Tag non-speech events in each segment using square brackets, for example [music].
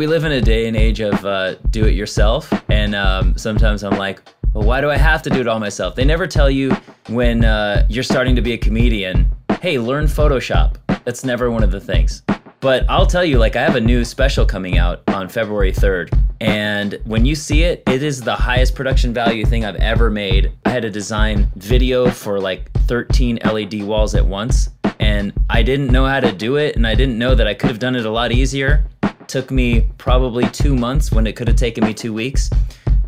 We live in a day and age of uh, do it yourself. And um, sometimes I'm like, well, why do I have to do it all myself? They never tell you when uh, you're starting to be a comedian, hey, learn Photoshop. That's never one of the things. But I'll tell you, like, I have a new special coming out on February 3rd. And when you see it, it is the highest production value thing I've ever made. I had to design video for like 13 LED walls at once. And I didn't know how to do it. And I didn't know that I could have done it a lot easier. Took me probably two months when it could have taken me two weeks.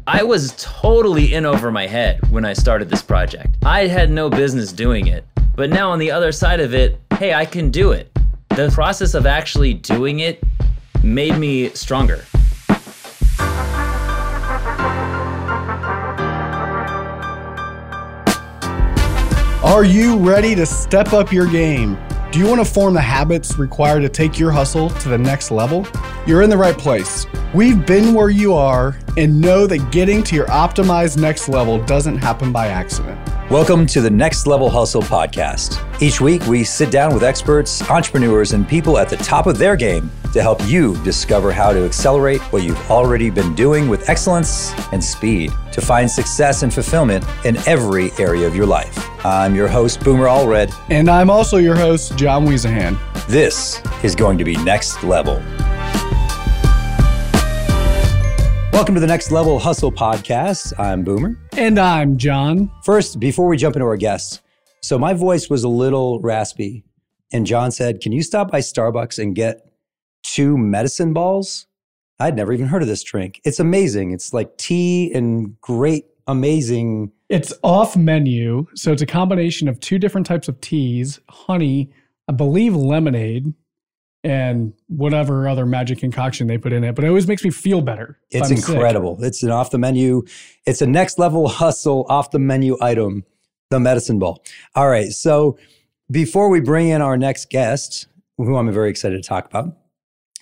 I was totally in over my head when I started this project. I had no business doing it. But now on the other side of it, hey, I can do it the process of actually doing it made me stronger. Are you ready to step up your game? Do you want to form the habits required to take your hustle to the next level? You're in the right place. We've been where you are and know that getting to your optimized next level doesn't happen by accident. Welcome to the Next Level Hustle podcast. Each week, we sit down with experts, entrepreneurs, and people at the top of their game to help you discover how to accelerate what you've already been doing with excellence and speed to find success and fulfillment in every area of your life. I'm your host, Boomer Allred. And I'm also your host, John Wiesahan. This is going to be Next Level. Welcome to the Next Level Hustle podcast. I'm Boomer. And I'm John. First, before we jump into our guests, so my voice was a little raspy, and John said, Can you stop by Starbucks and get two medicine balls? I'd never even heard of this drink. It's amazing. It's like tea and great, amazing. It's off menu. So it's a combination of two different types of teas, honey, I believe lemonade, and whatever other magic concoction they put in it. But it always makes me feel better. It's incredible. Sick. It's an off the menu, it's a next level hustle off the menu item, the medicine ball. All right. So before we bring in our next guest, who I'm very excited to talk about,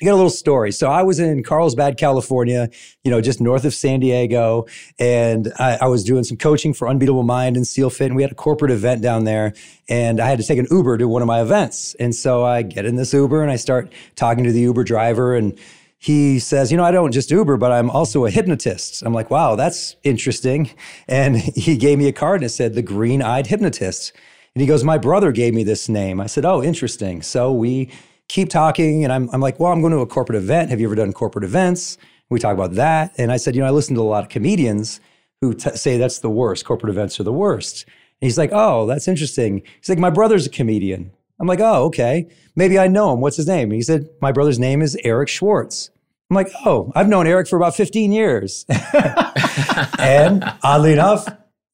I got a little story. So I was in Carlsbad, California, you know, just north of San Diego, and I, I, was doing some coaching for Unbeatable Mind and Seal Fit, and we had a corporate event down there, and I had to take an Uber to one of my events. And so I get in this Uber and I start talking to the Uber driver, and he says, You know, I don't just Uber, but I'm also a hypnotist. I'm like, Wow, that's interesting. And [laughs] he gave me a card and it said, The Green Eyed Hypnotist. And he goes, My brother gave me this name. I said, Oh, interesting. So we keep talking. And I'm, I'm like, well, I'm going to a corporate event. Have you ever done corporate events? We talk about that. And I said, you know, I listen to a lot of comedians who t- say that's the worst. Corporate events are the worst. And he's like, oh, that's interesting. He's like, my brother's a comedian. I'm like, oh, okay. Maybe I know him. What's his name? And he said, my brother's name is Eric Schwartz. I'm like, oh, I've known Eric for about 15 years. [laughs] and oddly enough,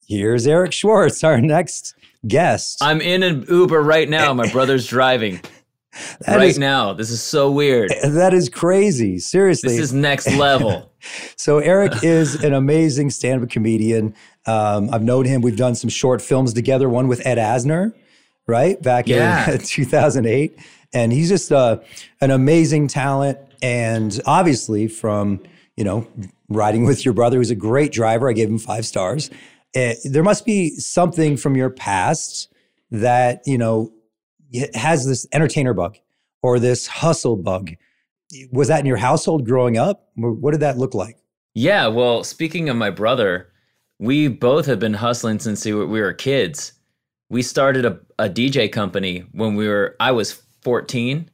here's Eric Schwartz, our next guest. I'm in an Uber right now. My brother's driving. That right is, now. This is so weird. [laughs] That is crazy. Seriously. This is next level. [laughs] so, Eric [laughs] is an amazing stand up comedian. Um, I've known him. We've done some short films together, one with Ed Asner, right? Back yeah. in 2008. And he's just uh, an amazing talent. And obviously, from, you know, riding with your brother, who's a great driver, I gave him five stars. Uh, there must be something from your past that, you know, has this entertainer bug or this hustle bug. Was that in your household growing up? What did that look like? Yeah, well, speaking of my brother, we both have been hustling since we were kids. We started a, a DJ company when we were, I was 14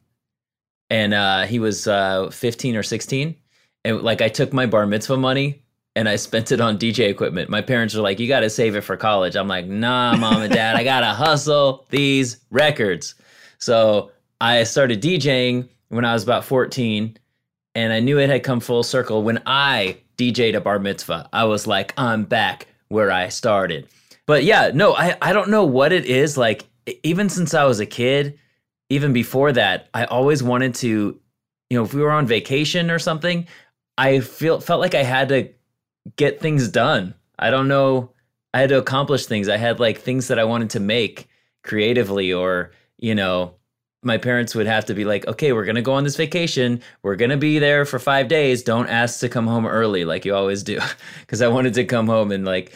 and uh, he was uh, 15 or 16. And like I took my bar mitzvah money and I spent it on DJ equipment. My parents were like, "You got to save it for college." I'm like, "Nah, mom and dad, I gotta hustle these records." So I started DJing when I was about 14, and I knew it had come full circle when I DJ'd a bar mitzvah. I was like, "I'm back where I started." But yeah, no, I I don't know what it is. Like even since I was a kid, even before that, I always wanted to, you know, if we were on vacation or something, I feel felt like I had to get things done. I don't know. I had to accomplish things. I had like things that I wanted to make creatively, or, you know, my parents would have to be like, okay, we're going to go on this vacation. We're going to be there for five days. Don't ask to come home early like you always do. [laughs] Cause I wanted to come home and like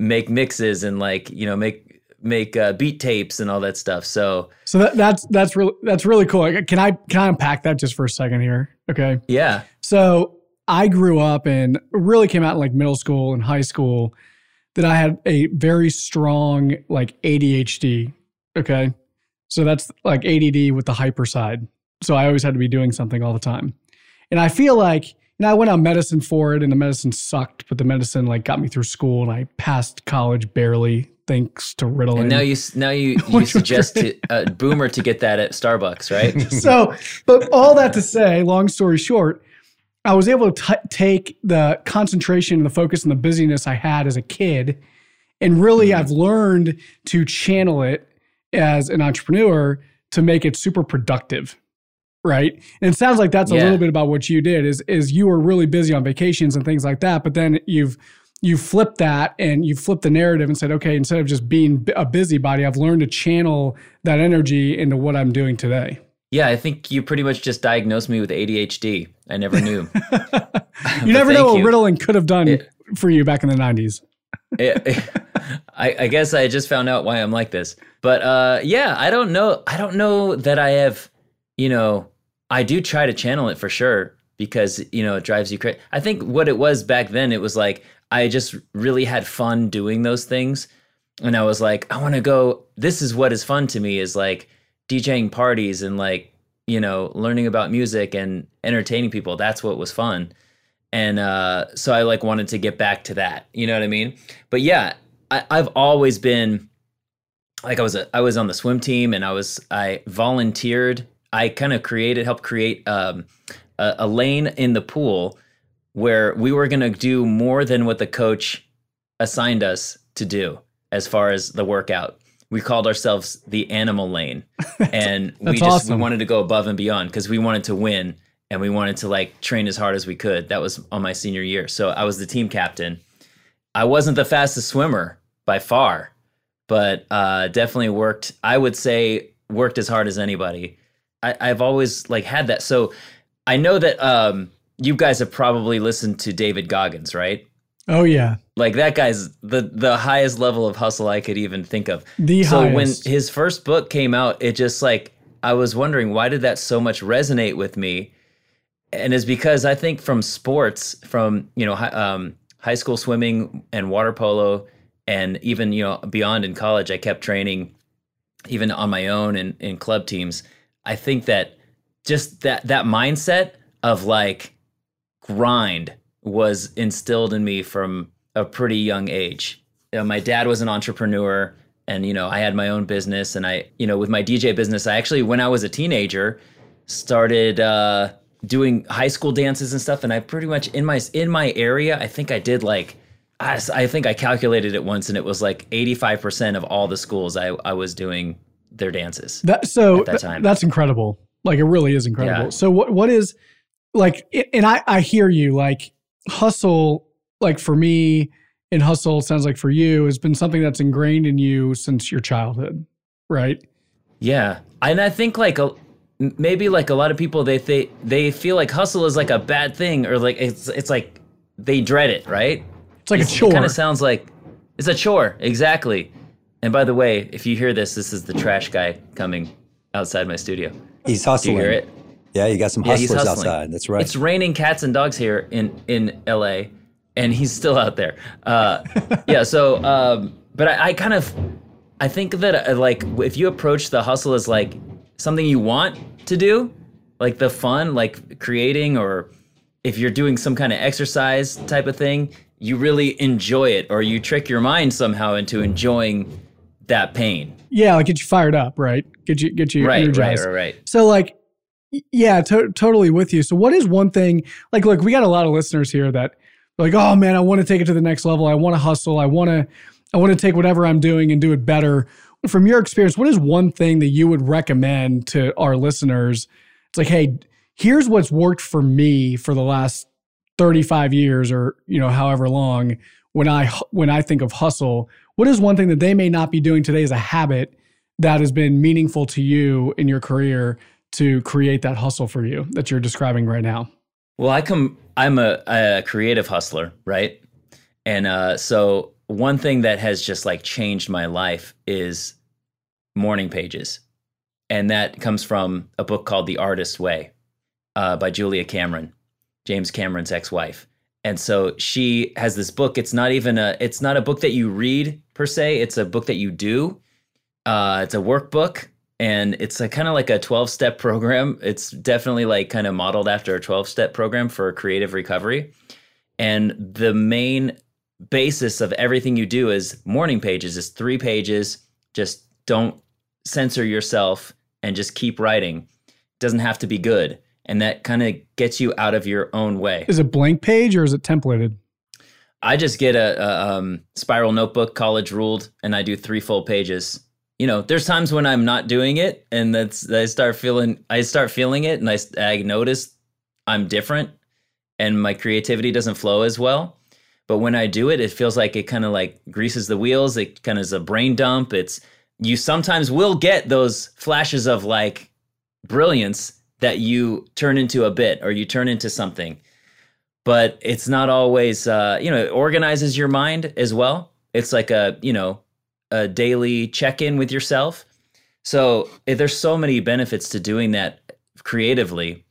make mixes and like, you know, make, make uh, beat tapes and all that stuff. So, so that, that's, that's really, that's really cool. Can I, can I unpack that just for a second here? Okay. Yeah. So I grew up and really came out in like middle school and high school that I had a very strong like ADHD. Okay. So that's like ADD with the hyper side. So I always had to be doing something all the time. And I feel like, know, I went on medicine for it and the medicine sucked, but the medicine like got me through school and I passed college barely thanks to Ritalin. And now you now you, [laughs] you suggest to uh, Boomer to get that at Starbucks, right? [laughs] so, but all that to say, long story short, I was able to t- take the concentration and the focus and the busyness I had as a kid, and really mm-hmm. I've learned to channel it as an entrepreneur to make it super productive. Right. And it sounds like that's yeah. a little bit about what you did is is you were really busy on vacations and things like that, but then you've you flip that and you flipped the narrative and said, okay, instead of just being a busybody, I've learned to channel that energy into what I'm doing today. Yeah, I think you pretty much just diagnosed me with ADHD. I never knew. [laughs] you never know what you. Ritalin could have done it, for you back in the 90s. it, I, I, guess I just found out why I'm like this. But uh, yeah, I don't know. I don't know that I have, you know, I do try to channel it for sure because, you know, it drives you crazy. I think what it was back then, it was like I just really had fun doing those things. And I was like, I want to go. This is what is fun to me is like, DJing parties and like you know learning about music and entertaining people. That's what was fun. And uh, so I like wanted to get back to that. You know what I mean? But yeah, I, I've always been like I was a, I was on the swim team and I was I volunteered. I kind of created helped create um, a, a lane in the pool where we were going to do more than what the coach assigned us to do as far as the workout we called ourselves the animal lane. [laughs] And we just awesome. we wanted to go above and beyond because we wanted to win and we wanted to like train as hard as we could. That was on my senior year. So i was the team captain. I wasn't the fastest swimmer by far but uh, definitely worked i would say worked as hard as anybody. I, i've always like had that. So i know that um, you guys have probably listened to david goggins right Oh yeah. Like that guy's the the highest level of hustle I could even think of. The so highest. when his first book came out, it just like I was wondering why did that so much resonate with me, and it's because I think from sports, from you know um, high school swimming and water polo, and even you know beyond in college, I kept training, even on my own and in club teams. I think that just that that mindset of like grind was instilled in me from a pretty young age. You know, my dad was an entrepreneur and you know, I had my own business and I, you know, with my DJ business, I actually when I was a teenager started uh doing high school dances and stuff and I pretty much in my in my area, I think I did like I, I think I calculated it once and it was like 85% of all the schools I I was doing their dances. That so that time. that's incredible. Like it really is incredible. Yeah. So what what is like and I I hear you like hustle, like for me, and hustle sounds like for you, has been something that's ingrained in you since your childhood, right? Yeah, and I think like a maybe like a lot of people they they they feel like hustle is like a bad thing or like it's it's like they dread it, right? It's like it's, a chore. It kind of sounds like it's a chore, exactly. And by the way, if you hear this, this is the trash guy coming outside my studio. He's hustling. Do you hear it? Yeah, you got some hustlers yeah, outside. That's right. It's raining cats and dogs here in in LA, and he's still out there. Uh, [laughs] yeah. So, um, but I, I, kind of, I think that uh, like if you approach the hustle as like something you want to do, like the fun, like creating, or if you're doing some kind of exercise type of thing, you really enjoy it, or you trick your mind somehow into enjoying that pain. Yeah, like get you fired up, right? Get you get you right, energized. Right, right, right. So like yeah, to- totally with you. So, what is one thing? Like, look, we got a lot of listeners here that like, oh man, I want to take it to the next level. I want to hustle. I want to, I want to take whatever I'm doing and do it better. From your experience, what is one thing that you would recommend to our listeners? It's like, hey, here's what's worked for me for the last 35 years, or you know, however long. When I when I think of hustle, what is one thing that they may not be doing today as a habit that has been meaningful to you in your career to create that hustle for you that you're describing right now? Well, I come. I'm a, a creative hustler, right? And uh, so one thing that has just like changed my life is morning pages, and that comes from a book called The Artist's Way uh, by Julia Cameron. James Cameron's ex-wife. And so she has this book. It's not even a it's not a book that you read per se. It's a book that you do. Uh, it's a workbook and it's a kind of like a 12 step program. [laughs] It's definitely like kind of modeled after a 12 step program for creative recovery. And the main basis of everything you do is morning pages is three pages. Just don't censor yourself and just keep writing. It doesn't have to be good. And that kind of gets you out of your own way. Is it blank page or is it templated? I just get a, a um, spiral notebook, college ruled, and I do three full pages. You know, there's times when I'm not doing it, and that's I start feeling I start feeling it, and I I notice I'm different, and my creativity doesn't flow as well. But when I do it, it feels like it kind of like greases the wheels. It kind of is a brain dump. It's you sometimes will get those flashes of like brilliance that you turn into a bit or you turn into something but it's not always uh, you know it organizes your mind as well it's like a you know a daily check-in with yourself so eh, there's so many benefits to doing that creatively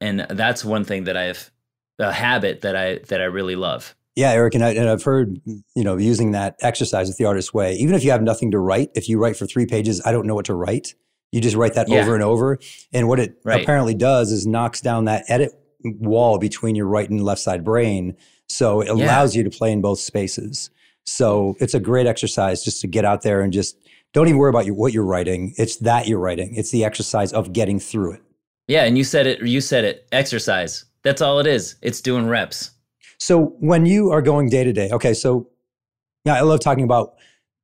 and that's one thing that i've a habit that i that i really love yeah eric and, I, and i've heard you know using that exercise with the artist way even if you have nothing to write if you write for three pages i don't know what to write you just write that Yeah. over and over and what it Right. apparently does is knocks down that edit wall between your right and left side brain so it Yeah. allows you to play in both spaces so it's a great exercise just to get out there and just don't even worry about your, what you're writing. It's that you're writing. It's the exercise of getting through it. Yeah and you said it you said it exercise. That's all it is. It's doing reps. So when you are going day to day, okay, so yeah, I love talking about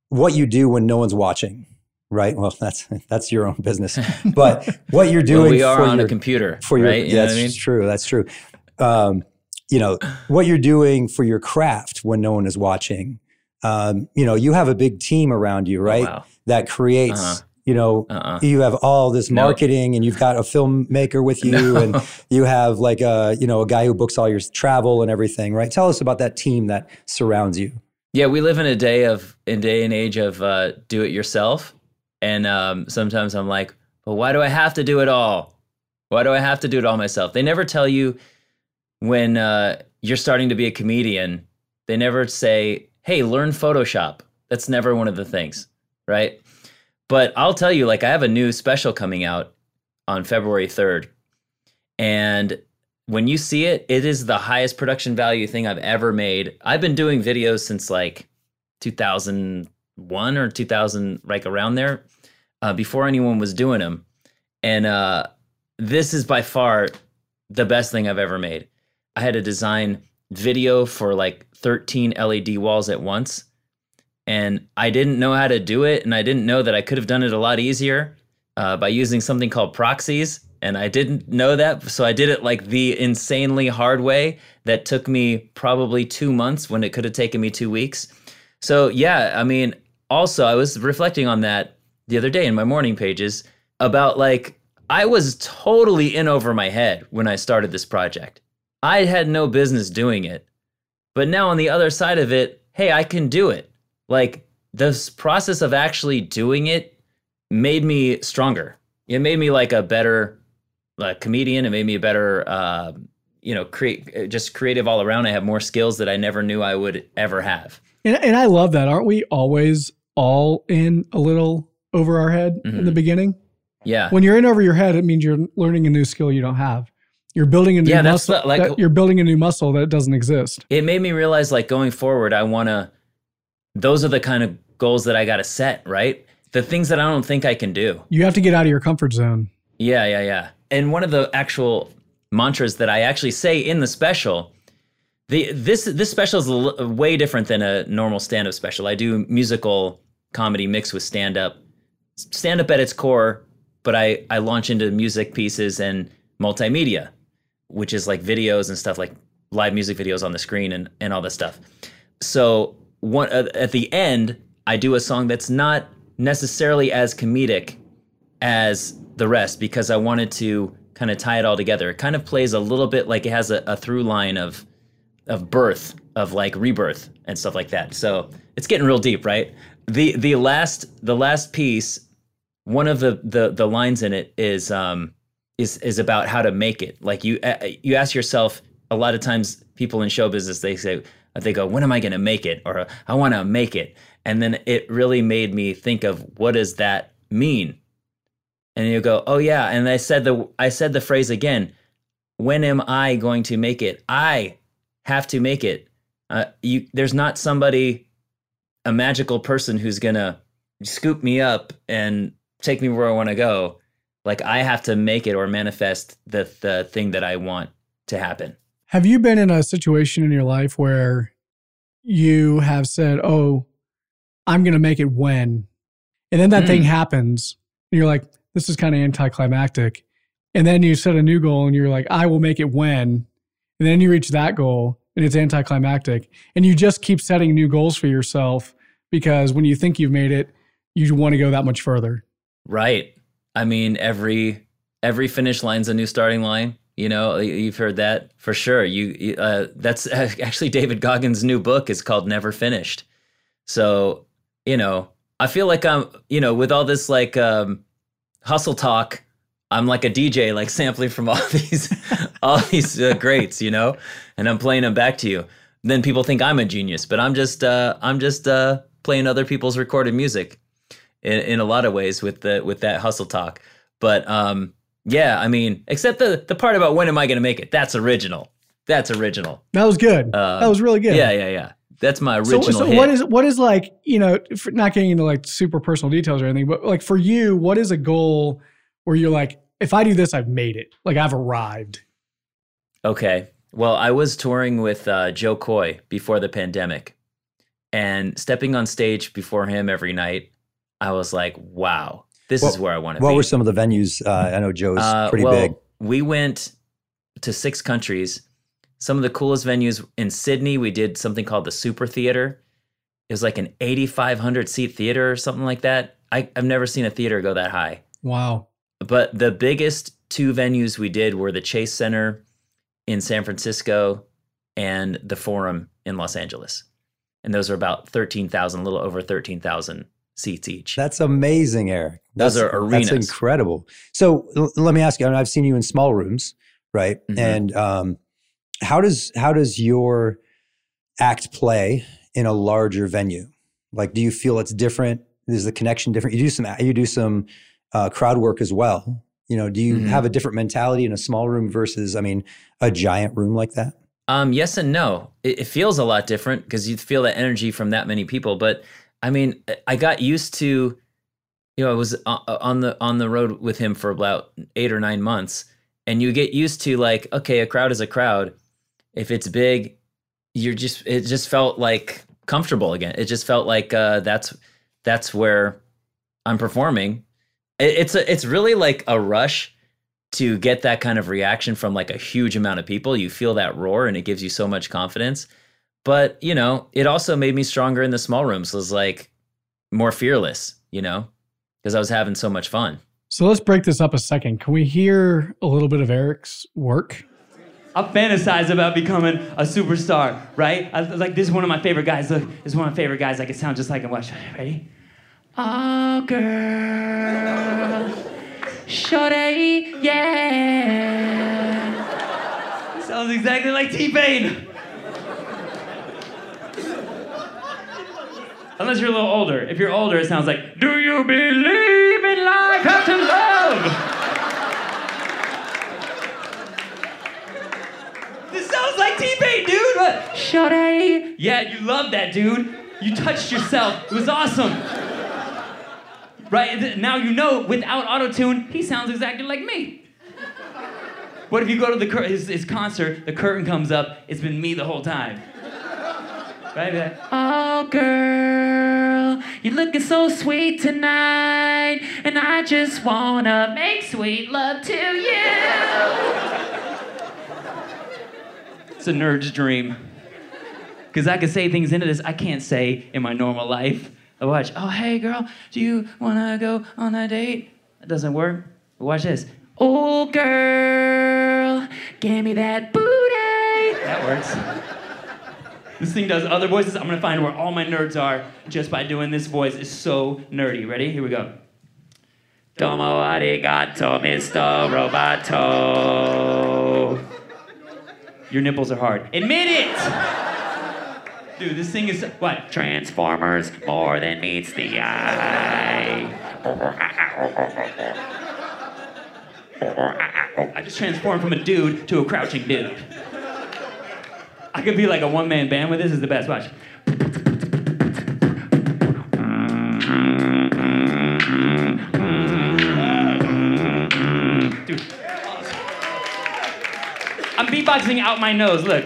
what you do when no one's watching, right? Well, [laughs] that's that's your own business, but [laughs] what you're doing When we are for on your, a computer for your right? You yeah, that's i mean? true, that's true. Um, you know what you're doing for your craft when no one is watching. Um, you know, you have a big team around you, right? oh, wow That creates. Uh-huh. You know, uh-uh you have all this marketing and you've got a filmmaker with you No. and you have like a you know a guy who books all your travel and everything right tell us about that team that surrounds you Yeah, we live in a day of in day and age of uh, do it yourself, and um, sometimes I'm like, but why do I have to do it all? Why do I have to do it all myself? They never tell you when uh, you're starting to be a comedian. They never say, "Hey, learn Photoshop." That's never one of the things, right? But I'll tell you, like, I have a new special coming out on February 3rd, and when you see it, it is the highest production value thing I've ever made. I've been doing videos since like 2001 or 2000, like around there, uh, before anyone was doing them. And uh, this is by far the best thing I've ever made. I had to design video for like 13 LED walls at once. And I didn't know how to do it. And I didn't know that I could have done it a lot easier uh, by using something called proxies. And I didn't know that. So I did it like the insanely hard way that took me probably two months when it could have taken me two weeks. So, yeah, I mean, also, I was reflecting on that the other day in my morning pages about like, I was totally in over my head when I started this project. I had no business doing it. But now on the other side of it, hey, I can do it. Like, this process of actually doing it made me stronger. It made me like a better uh, comedian. It made me a better, uh, you know, create just creative all around. I have more skills that I never knew I would ever have. And, and I love that. Aren't we always all in a little over our head in Mhm. the beginning? Yeah, When you're in over your head, it means you're learning a new skill you don't have. You're building a new Yeah, that's muscle. the- like- that- you're building a new muscle that doesn't exist. it made me realize like going forward, I want to. Those are the kind of goals that I got to set. Right, the things that I don't think I can do. You have to get out of your comfort zone. Yeah, yeah, yeah. And one of the actual mantras that I actually say in the special, the this this special is a l- way different than a normal stand-up special. I do musical comedy mixed with stand-up. Stand-up at its core, but I I launch into music pieces and multimedia, which is like videos and stuff like live music videos on the screen and and all this stuff. So one uh, at the end, I do a song that's not necessarily as comedic as the rest because I wanted to kind of tie it all together. It kind of plays a little bit like it has a, a through line of of birth, of like rebirth and stuff like that. So it's getting real deep, right? The the last the last piece, one of the the the lines in it is um is is about how to make it. Like you uh, you ask yourself, a lot of times people in show business they say they go, "When am I going to make it?" or "I want to make it," and then it really made me think of what does that mean, and you go, "Oh yeah," and I said the I said the phrase again. When am I going to make it? I have to make it. Uh, you, there's not somebody, a magical person who's gonna scoop me up and take me where I want to go. Like I have to make it or manifest the the thing that I want to happen. Have you been in a situation in your life where you have said, "Oh, I'm going to make it when," and then that mm. thing happens, and you're like, "This is kind of anticlimactic," and then you set a new goal, and you're like, "I will make it when," and then you reach that goal, and it's anticlimactic, and you just keep setting new goals for yourself because when you think you've made it, you want to go that much further. Right. I mean, every every finish line's a new starting line. You know, you've heard that for sure. You uh, that's [laughs] actually David Goggins' new book is called Never Finished. So you know, I feel like I'm you know with all this like um, hustle talk. I'm like a DJ, like [laughs] sampling from all [laughs] these, all these uh, greats, you know, and I'm playing them back to you. Then people think I'm a genius, but I'm just, uh, I'm just uh, playing other people's recorded music, in, in a lot of ways with the with that hustle talk. But um, yeah, I mean, except the the part about when am I going to make it? That's original. That's original. That was good. Uh, that was really good. Yeah, yeah, yeah. That's my original. So, so hit. what is what is like you know not getting into like super personal details or anything, but like for you, what is a goal where you're like, if I do this, I've made it. Like I've arrived. Okay. Well, I was touring with uh, Jo Koy before the pandemic, and stepping on stage before him every night, I was like, wow, this well, is where I want to go. what be. were some of the venues? Uh, I know Jo's uh, pretty well, big. We went to six countries. Some of the coolest venues in Sydney, we did something called the Super Theater. It was like an 8,500 seat theater or something like that. I, I've never seen a theater go that high. Wow. But the biggest two venues we did were the Chase Center in San Francisco and the Forum in Los Angeles. And those are about 13,000, a little over 13,000 seats each. That's amazing, Eric. That's, Those are arenas. That's incredible. So l- let me ask you. I mean, I've seen you in small rooms, right? Mm-hmm. And um, how does how does your act play in a larger venue? Like, do you feel it's different? Is the connection different? You do some you do some uh, crowd work as well. You know, do you mm-hmm. have a different mentality in a small room versus, I mean, a giant room like that? Um, yes and no. It, it feels a lot different because you feel that energy from that many people. But I mean, I got used to, you know, I was on the on the road with him for about eight or nine months, and you get used to like, okay, a crowd is a crowd. If it's big, you're just it just felt like comfortable again. It just felt like uh, that's that's where I'm performing. It, it's a it's really like a rush to get that kind of reaction from like a huge amount of people. You feel that roar, and it gives you so much confidence. But, you know, it also made me stronger in the small rooms. was like more fearless, you know, because I was having so much fun. So let's break this up a second. Can we hear a little bit of Eric's work? I fantasize about becoming a superstar, right? I, like this is one of my favorite guys. Look, this is one of my favorite guys. I can sound just like him. Watch. Ready? Oh, girl, shorty, yeah. Sounds exactly like T Unless you're a little older. If you're older, it sounds like, Do you believe in life after love? this sounds like T-Pain, dude. What? Shorty. Yeah, you love that, dude. You touched yourself. It was awesome. Right? Now you know without auto-tune, he sounds exactly like me. What if you go to the cur- his, his concert, the curtain comes up, it's been me the whole time. Right? Oh, girl, you're looking so sweet tonight, and I just wanna make sweet love to you. it's a nerd's dream. Because I can say things into this I can't say in my normal life. I watch, oh, hey, girl, do you wanna go on a date? That doesn't work. Watch this. Oh, girl, give me that booty. That works. This thing does other voices. I'm gonna find where all my nerds are just by doing this voice. It's so nerdy. Ready? Here we go. Domo arigato, Mr. Roboto. Your nipples are hard. Admit it! Dude, this thing is what? Transformers more than meets the eye. I just transformed from a dude to a crouching dude. I could be like a one man band with this, is the best. Watch. Dude. I'm beatboxing out my nose, look.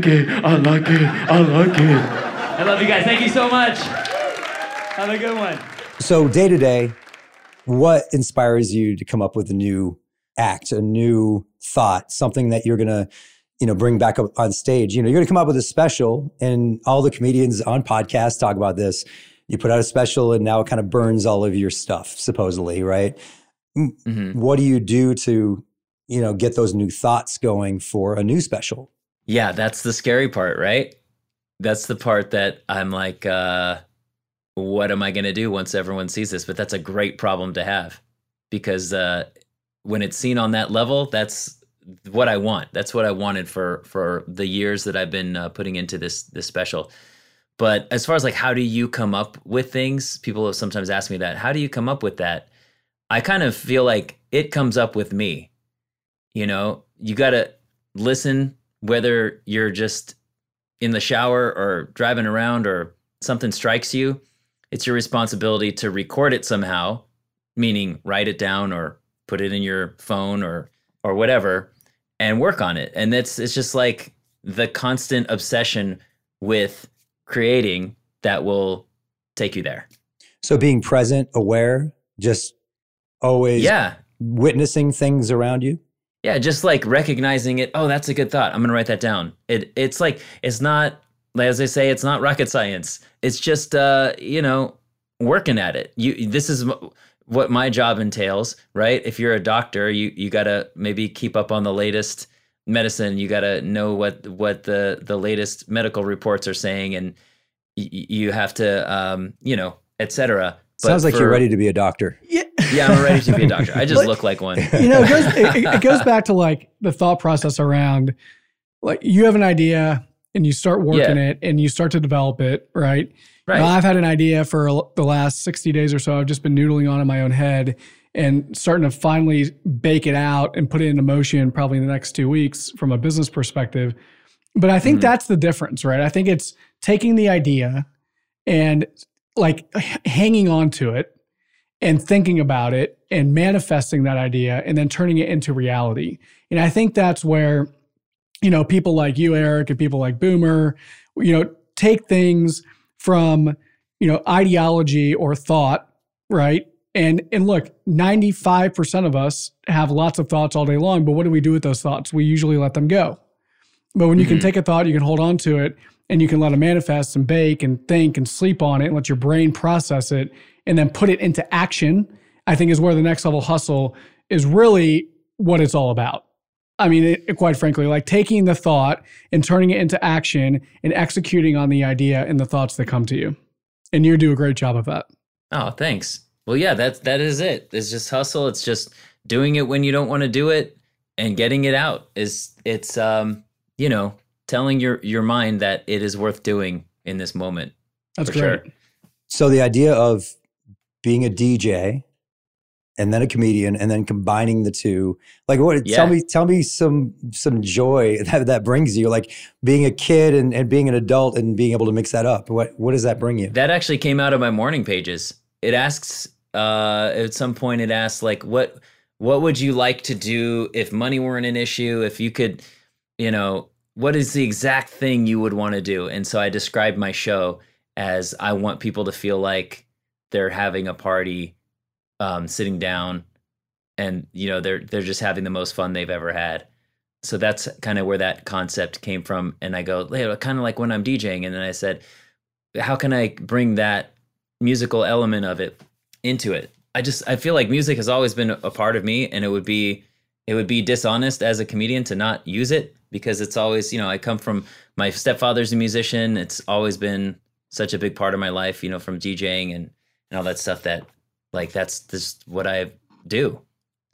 Like it. I like it. I like it. I love you guys. Thank you so much. Have a good one. So day to day, what inspires you to come up with a new act, a new thought, something that you're gonna, you know, bring back up on stage? You know, you're gonna come up with a special, and all the comedians on podcasts talk about this. You put out a special, and now it kind of burns all of your stuff, supposedly, right? Mhm. What do you do to, you know, get those new thoughts going for a new special? Yeah, that's the scary part, right? That's the part that I'm like, uh, what am I going to do once everyone sees this? But that's a great problem to have because uh, when it's seen on that level, that's what I want. That's what I wanted for for the years that I've been uh, putting into this this special. But as far as like how do you come up with things, people have sometimes asked me that. How do you come up with that? I kind of feel like it comes up with me. You know, you got to listen whether you're just in the shower or driving around or something strikes you, it's your responsibility to record it somehow, meaning write it down or put it in your phone or or whatever and work on it. And it's it's just like the constant obsession with creating that will take you there. So being present, aware, just always Yeah. witnessing things around you. Yeah, just like recognizing it. Oh, that's a good thought. I'm gonna write that down. It it's like it's not as they say, it's not rocket science. It's just uh, you know, working at it. You this is what my job entails, right? If you're a doctor, you you gotta maybe keep up on the latest medicine. You gotta know what what the the latest medical reports are saying, and y- you have to um, you know, etc. Sounds like you're ready to be a doctor. Yeah. Yeah, I'm ready to be a doctor. I just But- look like one. you know, it goes, it, it [laughs] goes back to like the thought process around like you have an idea and you start working Yeah. it and you start to develop it, right? Right. Now, I've had an idea for the last 60 days or so. I've just been noodling on in my own head and starting to finally bake it out and put it into motion probably in the next two weeks from a business perspective. But I think Mhm. that's the difference, right? I think it's taking the idea and like h- hanging on to it and thinking about it and manifesting that idea and then turning it into reality. And I think that's where, you know, people like you, Eric, and people like Boomer, you know, take things from, you know, ideology or thought, right? And and look, 95% of us have lots of thoughts all day long, but what do we do with those thoughts? We usually let them go. But when you can Mhm. take a thought, you can hold on to it and you can let it manifest and bake and think and sleep on it and let your brain process it and then put it into action, I think is where the next level hustle is really what it's all about. I mean, it, quite frankly, like taking the thought and turning it into action and executing on the idea and the thoughts that come to you. And you do a great job of that. Oh, thanks. Well, yeah, that's that is it. It's just hustle. It's just doing it when you don't want to do it and getting it out. Is it's um, you know, telling your your mind that it is worth doing in this moment. That's For great. sure. So the idea of being a DJ and then a comedian and then combining the two, like what Yeah. tell me tell me some some joy [laughs] that that brings you, like being a kid and, and being an adult and being able to mix that up. What what does that bring you? That actually came out of my morning pages. It asks uh at some point it asks like what what would you like to do if money weren't an issue? If you could, you know, what is the exact thing you would want to do? And so I described my show as I want people to feel like they're having a party, um, sitting down, and you know they're they're just having the most fun they've ever had. So that's kind of where that concept came from. And I go, kind of like when I'm DJing, and then I said, how can I bring that musical element of it into it? I just I feel like music has always been a part of me, and it would be it would be dishonest as a comedian to not use it because it's always, you know, I come from my stepfather's a musician. It's always been such a big part of my life, you know, from DJing and, and all that stuff that like that's just what I do.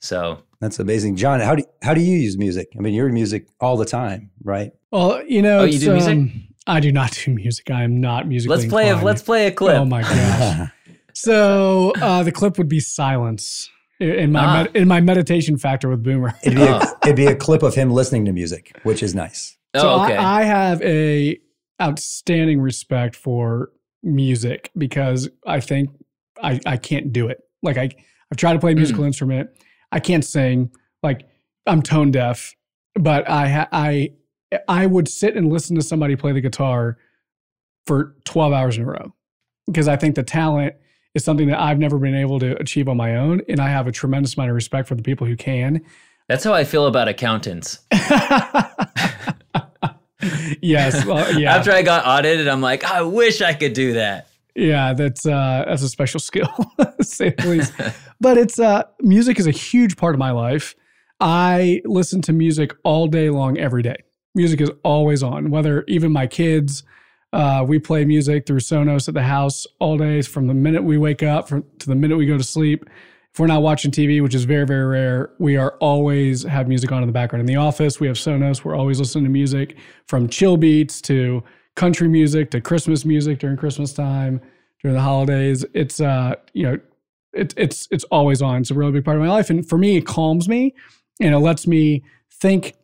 So That's amazing, John. How do how do you use music? I mean, you're in music all the time, right? Well, you know, Oh, you do music? um, I do not [laughs] do music. I am not music. let's play a let's play a clip. Oh my gosh. [laughs] so uh, the clip would be silence in my Ah. med- in my meditation factor with Boomer. It'd be a, Oh. it'd be a clip of him listening to music, which is nice. So oh, okay. I, I have a outstanding respect for music because I think I, I can't do it. Like I I've tried to play a musical Mm. instrument. I can't sing. Like I'm tone deaf, but I I I would sit and listen to somebody play the guitar for 12 hours in a row because I think the talent is something that I've never been able to achieve on my own and I have a tremendous amount of respect for the people who can. That's how I feel about accountants. [laughs] [laughs] yes, well, yeah. After I got audited, I'm like, I wish I could do that. Yeah, that's uh that's a special skill, [laughs] say the least. [laughs] But it's uh music is a huge part of my life. I listen to music all day long, every day. Music is always on. Whether even my kids, uh, we play music through Sonos at the house all day, from the minute we wake up from, to the minute we go to sleep. If we're not watching TV, which is very very rare, we are always have music on in the background. In the office, we have Sonos. We're always listening to music, from chill beats to country music to Christmas music during Christmas time, during the holidays. It's uh, you know, it, it's it's always on. It's a really big part of my life, and for me, it calms me and it lets me think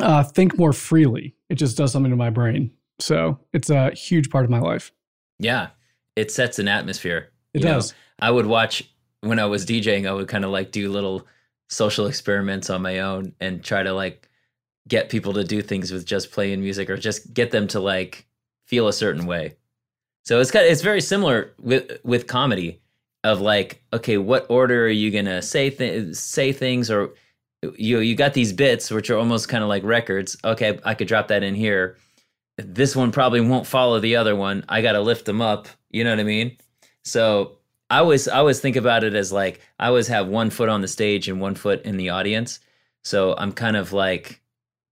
uh, think more freely. It just does something to my brain. So it's a huge part of my life. Yeah, it sets an atmosphere. It You know, does. I would watch when I was DJing. I would kind of like do little social experiments on my own and try to like get people to do things with just playing music or just get them to like feel a certain way. So it's kind of, it's very similar with with comedy of like okay, what order are you gonna say th- say things or you you got these bits which are almost kind of like records. Okay, I could drop that in here. This one probably won't follow the other one. I got to lift them up. You know what I mean? So I always I always think about it as like I always have one foot on the stage and one foot in the audience. So I'm kind of like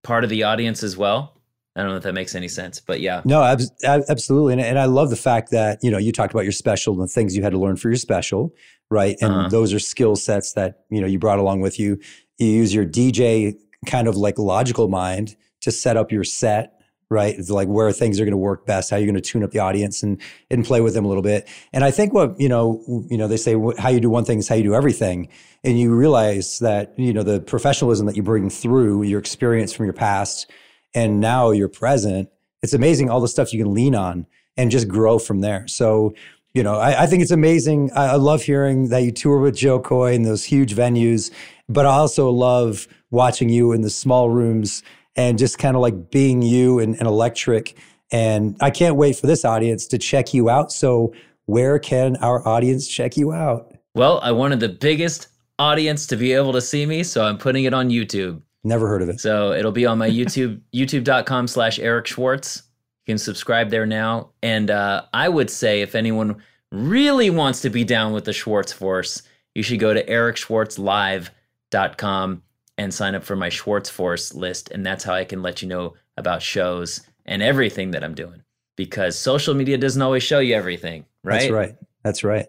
part of the audience as well. I don't know if that makes any sense, but yeah. No, ab- ab- absolutely. And, and I love the fact that, you know, you talked about your special and the things you had to learn for your special, right? And Uh-huh. those are skill sets that, you know, you brought along with you. You use your DJ kind of like logical mind to set up your set, right? It's like where things are going to work best, how you're going to tune up the audience and and play with them a little bit. And I think what, you know, you know, they say how you do one thing is how you do everything. And you realize that, you know, the professionalism that you bring through your experience from your past and now you're present it's amazing all the stuff you can lean on and just grow from there so you know i, I think it's amazing I, I love hearing that you tour with Jo Koy in those huge venues but i also love watching you in the small rooms and just kind of like being you and, and electric and i can't wait for this audience to check you out so where can our audience check you out Well, I wanted the biggest audience to be able to see me, so I'm putting it on YouTube. never heard of it So it'll be on my YouTube, [laughs] youtube.com slash Eric Schwartz. You can subscribe there now. And uh, I would say if anyone really wants to be down with the Schwartz Force, you should go to ericschwartzlive.com and sign up for my Schwartz Force list. And that's how I can let you know about shows and everything that I'm doing. Because social media doesn't always show you everything, right? That's right. That's right.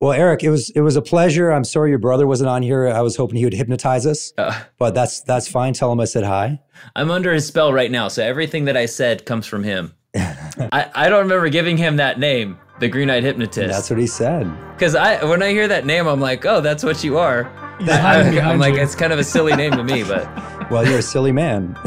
Well, Eric, it was it was a pleasure. I'm sorry your brother wasn't on here. I was hoping he would hypnotize us, Uh, but that's that's fine. Tell him I said hi. I'm under his spell right now, so everything that I said comes from him. [laughs] I, I don't remember giving him that name, the Green Eyed Hypnotist. That's what he said. Because I, when I hear that name, I'm like, oh, that's what you are. He's I, hiding behind am like, you. it's kind of a silly name to me, but [laughs] Well, you're a silly man. [laughs]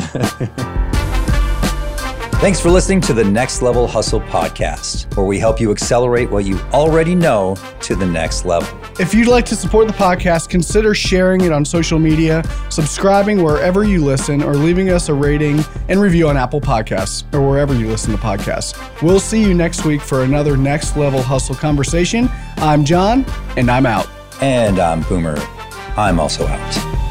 Thanks for listening to the Next Level Hustle podcast, where we help you accelerate what you already know to the next level. If you'd like to support the podcast, consider sharing it on social media, subscribing wherever you listen, or leaving us a rating and review on Apple Podcasts or wherever you listen to podcasts. We'll see you next week for another Next Level Hustle conversation. I'm John, and I'm out. And I'm Boomer. I'm also out.